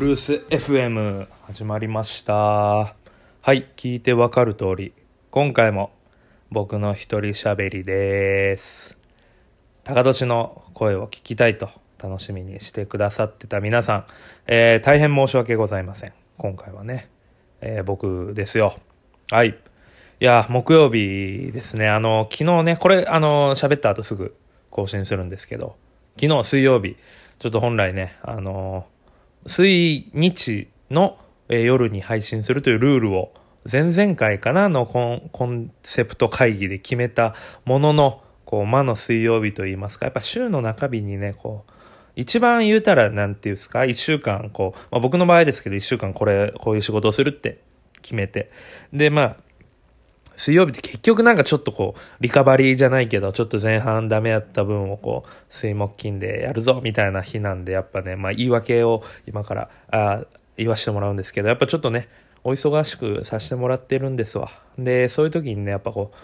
ルース FM 始まりました。はい聞いてわかる通り。今回も僕の一人喋りです。高年の声を聞きたいと楽しみにしてくださってた皆さん、えー、大変申し訳ございません。今回はね、えー、僕ですよ。はい。いや木曜日ですね。あの昨日ねこれあの喋った後すぐ更新するんですけど。昨日水曜日。ちょっと本来ねあの水日の、え夜に配信するというルールを前々回かなのコンコンセプト会議で決めたものの、こう、魔の水曜日といいますか、やっぱ週の中日にね、こう、一番言うたら、なんていうんですか、一週間、こう、まあ、僕の場合ですけど、一週間これ、こういう仕事をするって決めて。で、まあ、水曜日って結局なんかちょっとこう、リカバリーじゃないけど、ちょっと前半ダメやった分をこう、水木金でやるぞみたいな日なんで、やっぱね、まあ言い訳を今から、あ言わしてもらうんですけど、やっぱちょっとね、お忙しくさせてもらってるんですわ。で、そういう時にね、やっぱこう、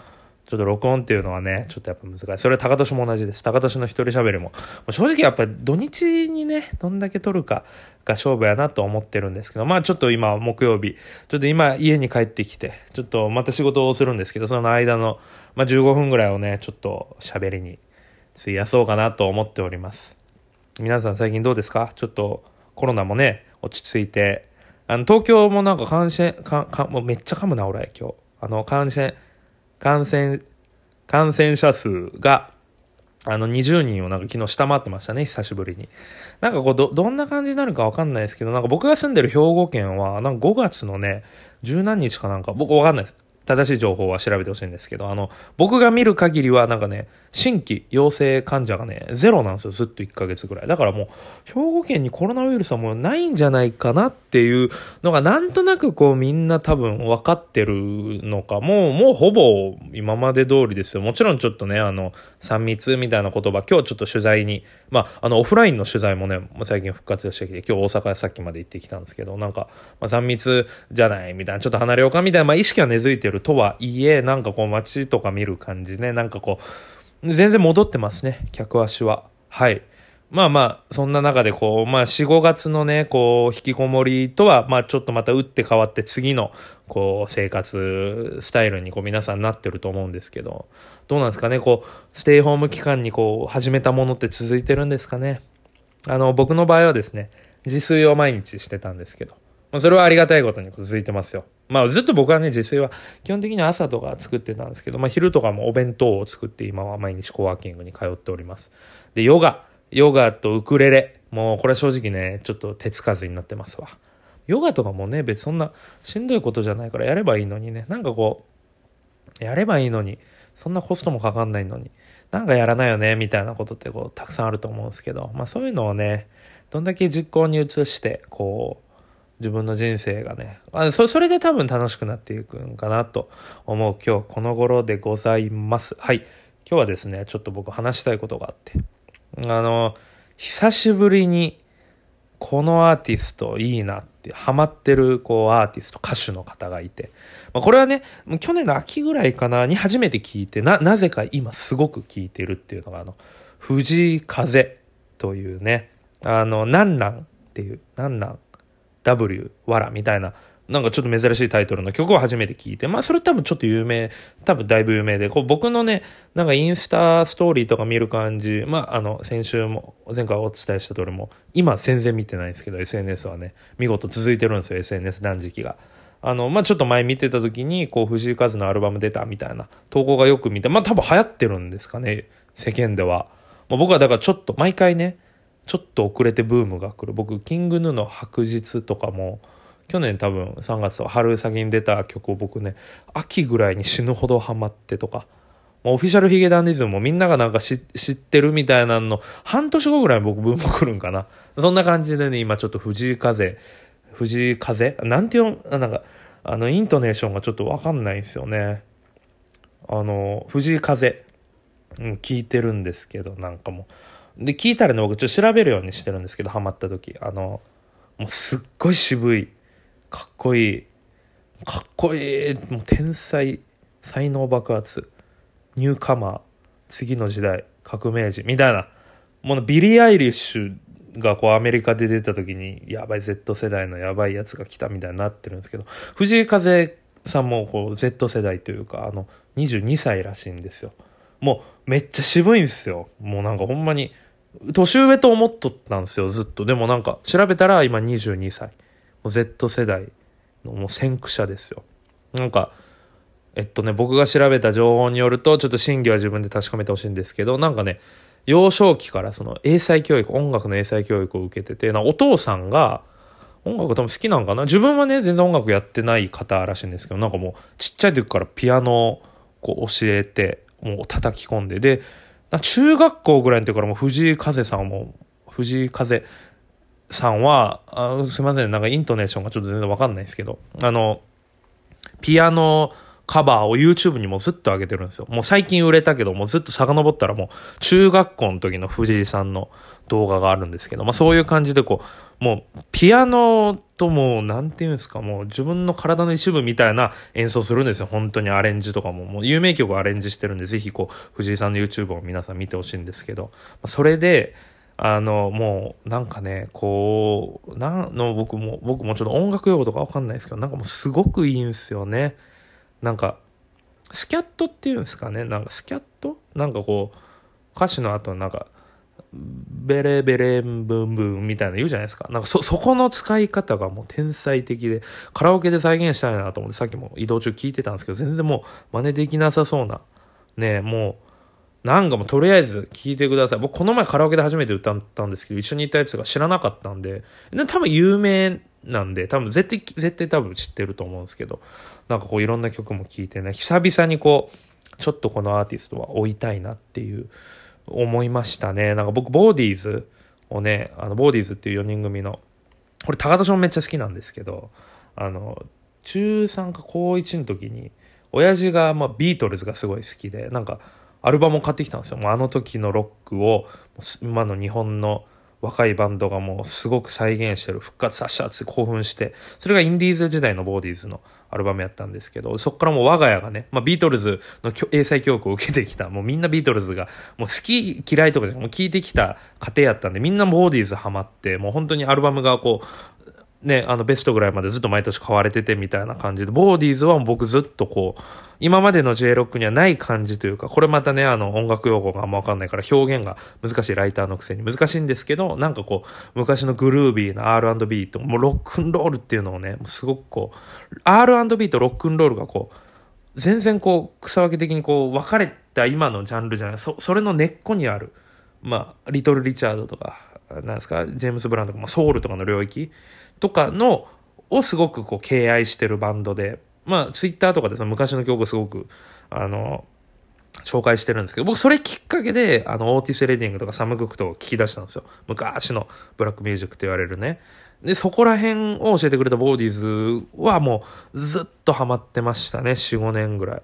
ちょっと録音っていうのはね、ちょっとやっぱ難しい。それは高年も同じです。高年の一人喋りも。正直やっぱり土日にね、どんだけ撮るかが勝負やなと思ってるんですけど、まあちょっと今木曜日、ちょっと今家に帰ってきて、ちょっとまた仕事をするんですけど、その間の、まあ15分ぐらいをね、ちょっと喋りに費やそうかなと思っております。皆さん最近どうですか？ちょっとコロナもね、落ち着いて、あの、東京もなんか感染、か、か、もうめっちゃ噛むな、俺、今日。あの、感染、感染、感染者数が、あの、20人をなんか昨日下回ってましたね、久しぶりに。なんかこう、ど、どんな感じになるかわかんないですけど、なんか僕が住んでる兵庫県は、なんか5月のね、十何日かなんか、僕わかんないです。正しい情報は調べてほしいんですけど、あの、僕が見る限りはなんかね、新規陽性患者がね、ゼロなんですよ、ずっと1ヶ月ぐらい。だからもう、兵庫県にコロナウイルスはもうないんじゃないかなっていうのが、なんとなくこうみんな多分分かってるのか、もう、もうほぼ今まで通りですよ。もちろんちょっとね、あの、3密みたいな言葉、今日ちょっと取材に、まあ、あの、オフラインの取材もね、最近復活してきて、今日大阪さっきまで行ってきたんですけど、なんか、まあ、3密じゃないみたいな、ちょっと離れようかみたいな、まあ、意識は根付いてるとはいえ、なんかこう街とか見る感じね、なんかこう、全然戻ってますね、客足は。はい。まあまあ、そんな中でこう、まあ4、5月のね、こう、引きこもりとは、まあちょっとまた打って変わって次の、こう、生活スタイルにこう皆さんなってると思うんですけど、どうなんですかね、こう、ステイホーム期間にこう、始めたものって続いてるんですかね。あの、僕の場合はですね、自炊を毎日してたんですけど、まあ、それはありがたいことに続いてますよ。まあずっと僕はね、自炊は基本的に朝とか作ってたんですけど、まあ昼とかもお弁当を作って今は毎日コワーキングに通っております。で、ヨガ、ヨガとウクレレ、もうこれは正直ね、ちょっと手つかずになってますわ。ヨガとかもね、別にそんなしんどいことじゃないからやればいいのにね、なんかこう、やればいいのに、そんなコストもかかんないのに、なんかやらないよね、みたいなことってこう、たくさんあると思うんですけど、まあそういうのをね、どんだけ実行に移して、こう、自分の人生がね。あそそれで多分楽しくなっていくんかなと思う今日この頃でございます。はい。今日はですねちょっと僕話したいことがあって。あの久しぶりにこのアーティストいいなってハマってるこうアーティスト歌手の方がいて、まあ、これはね去年の秋ぐらいかなに初めて聞いてななぜか今すごく聞いてるっていうのがあの藤井風というねあのなんなんっていうなんなん W、わらみたいな、なんかちょっと珍しいタイトルの曲を初めて聞いて、まあそれ多分ちょっと有名、多分だいぶ有名で、こう僕のね、なんかインスタストーリーとか見る感じ、まああの先週も、前回お伝えした通りも、今全然見てないんですけど、SNS はね、見事続いてるんですよ、SNS 断食が。あの、まあ、ちょっと前見てた時に、こう、藤井風のアルバム出たみたいな投稿がよく見て、まあ、多分流行ってるんですかね、世間では。まあ、僕はだからちょっと、毎回ね、ちょっと遅れてブームが来る。僕キングヌーの白日とかも去年多分3月春先に出た曲を僕ね秋ぐらいに死ぬほどハマってとかオフィシャルヒゲダンディズムもみんながなんか知ってるみたいなの半年後ぐらい僕ブーム来るんかな。そんな感じでね今ちょっと藤井風藤井風？なんていうなんかあのイントネーションがちょっとわかんないんですよね。あの藤井風、うん、聞いてるんですけどなんかもう。で、聞いたらね、僕ちょっと調べるようにしてるんですけど、ハマった時。あの、もうすっごい渋い、かっこいい、かっこいい、もう天才、才能爆発、ニューカマー、次の時代、革命児、みたいな、もうビリー・アイリッシュがこうアメリカで出た時に、やばい Z 世代のやばいやつが来たみたいになってるんですけど、藤井風さんもこう Z 世代というか、あの、22歳らしいんですよ。もうめっちゃ渋いんですよ。もうなんかほんまに、年上と思っとったんですよ、ずっと。でもなんか調べたら今22歳。もう Z 世代のもう先駆者ですよ。なんか、えっとね、僕が調べた情報によると、ちょっと真偽は自分で確かめてほしいんですけど、なんかね、幼少期からその英才教育、音楽の英才教育を受けてて、なお父さんが音楽多分好きなんかな？自分はね、全然音楽やってない方らしいんですけど、なんかもうちっちゃい時からピアノをこう教えて、もう叩き込んで、で、中学校ぐらいの時からも藤井風さんも、藤井風さんは、あすいません、なんかイントネーションがちょっと全然わかんないですけど、あの、ピアノカバーを YouTube にもずっと上げてるんですよ。もう最近売れたけど、もうずっと遡ったらもう中学校の時の藤井さんの動画があるんですけど、まあそういう感じでこう、もうピアノともうなんていうんですか、もう自分の体の一部みたいな演奏するんですよ。本当にアレンジとかも。もう有名曲をアレンジしてるんで、ぜひこう、藤井さんの YouTube を皆さん見てほしいんですけど、それで、あの、もう、なんかね、こう、なんの、僕も、僕もちょっと音楽用語とかわかんないですけど、なんかもうすごくいいんですよね。なんか、スキャットっていうんですかね。なんかスキャット？なんかこう、歌詞の後なんか、ベレベレンブンブンみたいな言うじゃないですか。なんかそ、そこの使い方がもう天才的で、カラオケで再現したいなと思ってさっきも移動中聞いてたんですけど、全然もう真似できなさそうな。ねもう、なんかもうとりあえず聞いてください。僕この前カラオケで初めて歌ったんですけど、一緒に行ったやつが知らなかったんで、で多分有名なんで、多分絶対、絶対多分知ってると思うんですけど、なんかこういろんな曲も聴いてね、久々にこう、ちょっとこのアーティストは追いたいなっていう思いましたね。なんか僕、ボーディーズをね、あの、ボーディーズっていう4人組の、これ高田もめっちゃ好きなんですけど、あの、中3か高1の時に、親父が、まあ、ビートルズがすごい好きで、なんか、アルバムを買ってきたんですよ。もうあの時のロックを、今の日本の若いバンドがもうすごく再現してる、復活させたって興奮して、それがインディーズ時代のボーディーズのアルバムやったんですけど、そこからもう我が家がね、まあビートルズの英才教育を受けてきた、もうみんなビートルズが、もう好き嫌いとかじゃもう聞いてきた過程やったんで、みんなボーディーズハマって、もう本当にアルバムがこう、ね、あのベストぐらいまでずっと毎年買われててみたいな感じで、ボーディーズは僕ずっとこう、今までの J ロックにはない感じというか、これまたね、あの音楽用語があんまわかんないから表現が難しいライターのくせに難しいんですけど、なんかこう、昔のグルービーな R&B と、もうロックンロールっていうのをね、すごくこう、R&B とロックンロールがこう、全然こう、草分け的にこう、分かれた今のジャンルじゃない、そ、それの根っこにある、まあ、リトル・リチャードとか、なんですか、ジェームス・ブラウンとか、ま、ソウルとかの領域とかの、をすごくこう敬愛してるバンドで、まあ、ツイッターとかでその昔の曲をすごく、あの、紹介してるんですけど、僕それきっかけで、あの、オーティス・レディングとかサム・ククと聞き出したんですよ。昔のブラックミュージックと言われるね。で、そこら辺を教えてくれたボーディーズはもうずっとハマってましたね、4、5年ぐらい。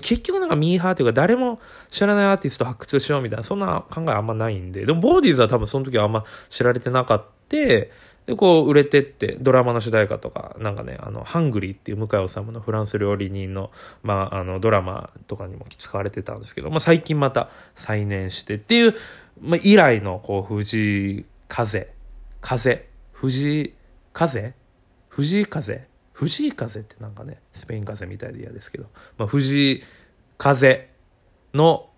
結局なんかミーハーというか誰も知らないアーティスト発掘しようみたいな、そんな考えあんまないんで。でもボーディーズは多分その時はあんま知られてなかった。で、こう売れてってドラマの主題歌とか、なんかね、あの、ハングリーっていう向井治のフランス料理人の、まあ、あの、ドラマとかにも使われてたんですけど、まあ最近また再燃してっていう、まあ以来のこう、藤井風、風、藤井風？藤井風？藤井風ってなんかね、スペイン風邪みたいで嫌ですけど、まあ、藤井風の、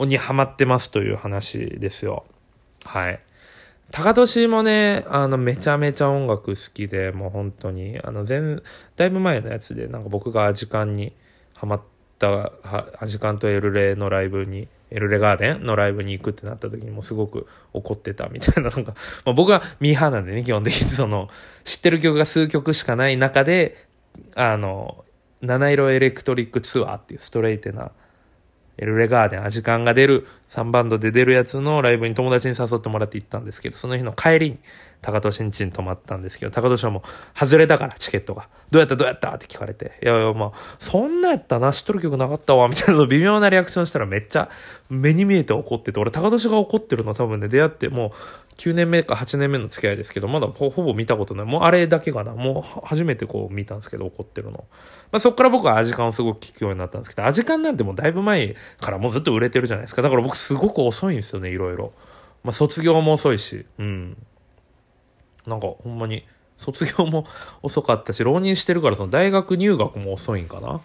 にハマってますという話ですよ。はい。高年もね、あの、めちゃめちゃ音楽好きで、もう本当に、あの、全、だいぶ前のやつで、なんか僕がアジカンにハマった、アジカンとエルレのライブに、エルレガーデンのライブに行くってなった時にもすごく怒ってたみたいなのが、まあ、僕はミーハーなんでね、基本的にその、知ってる曲が数曲しかない中で、あの、七色エレクトリックツアーっていうストレイテな、エルレガーデン、アジカンが出る、3バンドで出るやつのライブに友達に誘ってもらって行ったんですけど、その日の帰りに、高俊んちに泊まったんですけど、高俊はもう、外れたから、チケットが。どうやった？どうやった？って聞かれて。いやいや、まあ、そんなやったな、知っとる曲なかったわ、みたいな微妙なリアクションしたらめっちゃ目に見えて怒ってて、俺高俊が怒ってるの多分ね、出会ってもう、9年目か8年目の付き合いですけど、まだほぼ見たことない。もうあれだけかな。もう初めてこう見たんですけど、怒ってるの。まあそっから僕はアジカンをすごく聞くようになったんですけど、アジカンなんてもうだいぶ前からもうずっと売れてるじゃないですか。だから僕すごく遅いんですよね、いろいろ。まあ卒業も遅いし。うん。なんかほんまに卒業も遅かったし浪人してるからその大学入学も遅いんかな？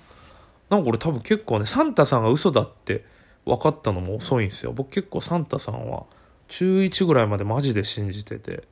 なんか俺多分結構ねサンタさんが嘘だって分かったのも遅いんすよ。僕結構サンタさんは中1ぐらいまでマジで信じてて。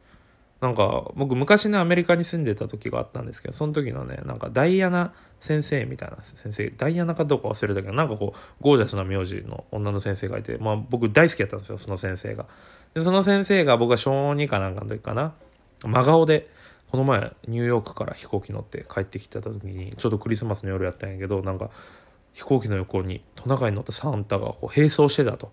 なんか僕昔ねアメリカに住んでた時があったんですけどその時のねなんかダイアナ先生みたいな先生ダイアナかどうか忘れたけどなんかこうゴージャスな名字の女の先生がいてまあ僕大好きだったんですよその先生が。でその先生が僕が小2かなんかの時かな。真顔でこの前ニューヨークから飛行機乗って帰ってきてた時にちょうどクリスマスの夜やったんやけどなんか飛行機の横にトナカイに乗ったサンタがこう並走してたと。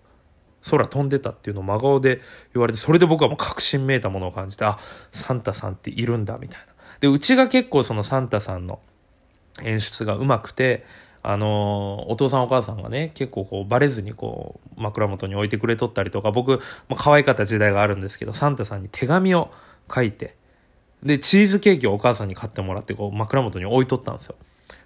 空飛んでたっていうのを真顔で言われてそれで僕はもう確信めいたものを感じてあサンタさんっているんだみたいな。でうちが結構そのサンタさんの演出がうまくてあのお父さんお母さんがね結構こうバレずにこう枕元に置いてくれとったりとか僕、まあ、可愛かった時代があるんですけどサンタさんに手紙を書いてでチーズケーキをお母さんに買ってもらってこう枕元に置いとったんですよ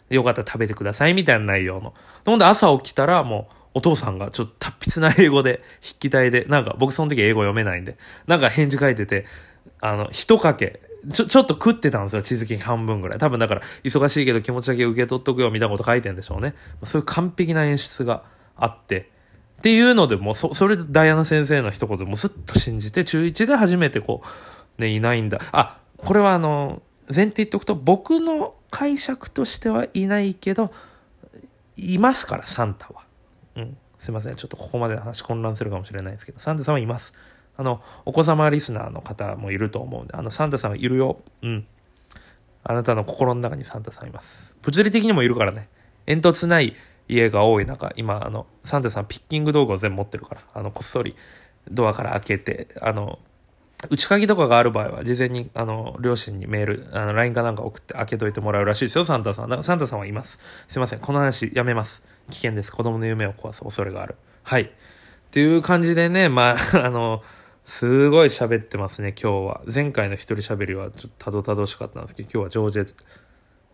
よかったら食べてくださいみたいな内容のほんで朝起きたらもうお父さんがちょっと達筆な英語で筆記体でなんか僕その時英語読めないんでなんか返事書いててあの一かけちょ、ちょっと食ってたんですよ、チーズケーキ半分ぐらい。多分だから、忙しいけど気持ちだけ受け取っとくよ、みたいなこと書いてんでしょうね。そういう完璧な演出があって、っていうのでもそ、それでダイアナ先生の一言でもずっと信じて、中1で初めてこう、ね、いないんだ。あ、これはあの、前提言っておくと、僕の解釈としてはいないけど、いますから、サンタは。うん。すいません。ちょっとここまでの話混乱するかもしれないですけど、サンタさんはいます。あの、お子様リスナーの方もいると思うんで、あの、サンタさんはいるよ。うん。あなたの心の中にサンタさんいます。物理的にもいるからね。煙突ない家が多い中、今、あの、サンタさんピッキング道具を全部持ってるから、あの、こっそりドアから開けて、あの、内鍵とかがある場合は、事前に、あの、両親にメール、あの、LINE かなんか送って開けといてもらうらしいですよ、サンタさん。だからサンタさんはいます。すいません。この話やめます。危険です。子供の夢を壊す恐れがある。はい。っていう感じでね、まあ、あの、すごい喋ってますね、今日は。前回の一人喋りはちょっとたどたどしかったんですけど、今日は饒舌、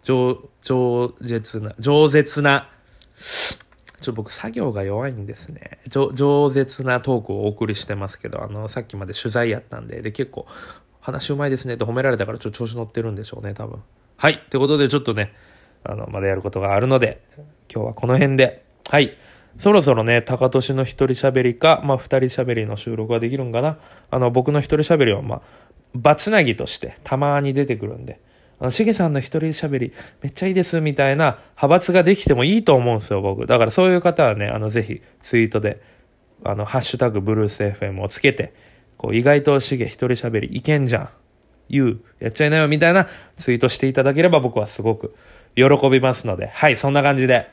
饒、饒舌な、饒舌な、ちょ僕作業が弱いんですね。饒舌なトークをお送りしてますけど、あの、さっきまで取材やったんで、で、結構、話うまいですねって褒められたからちょっと調子乗ってるんでしょうね、多分。はい。ってことでちょっとね、あの、まだやることがあるので、今日はこの辺で、はい。そろそろね、高俊の一人喋りか、まあ二人喋りの収録ができるんかな。あの、僕の一人喋りは、まあ、バツナギとしてたまに出てくるんで、あの、しげさんの一人喋りめっちゃいいですみたいな派閥ができてもいいと思うんですよ、僕。だからそういう方はね、あの、ぜひツイートで、あの、ハッシュタグブルース FM をつけて、こう、意外としげ一人喋りいけんじゃん。言う、やっちゃいなよみたいなツイートしていただければ僕はすごく喜びますので、はい、そんな感じで。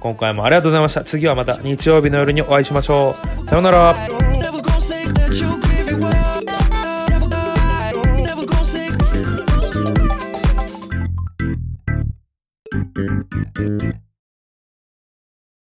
今回もありがとうございました。次はまた日曜日の夜にお会いしましょう。さようなら。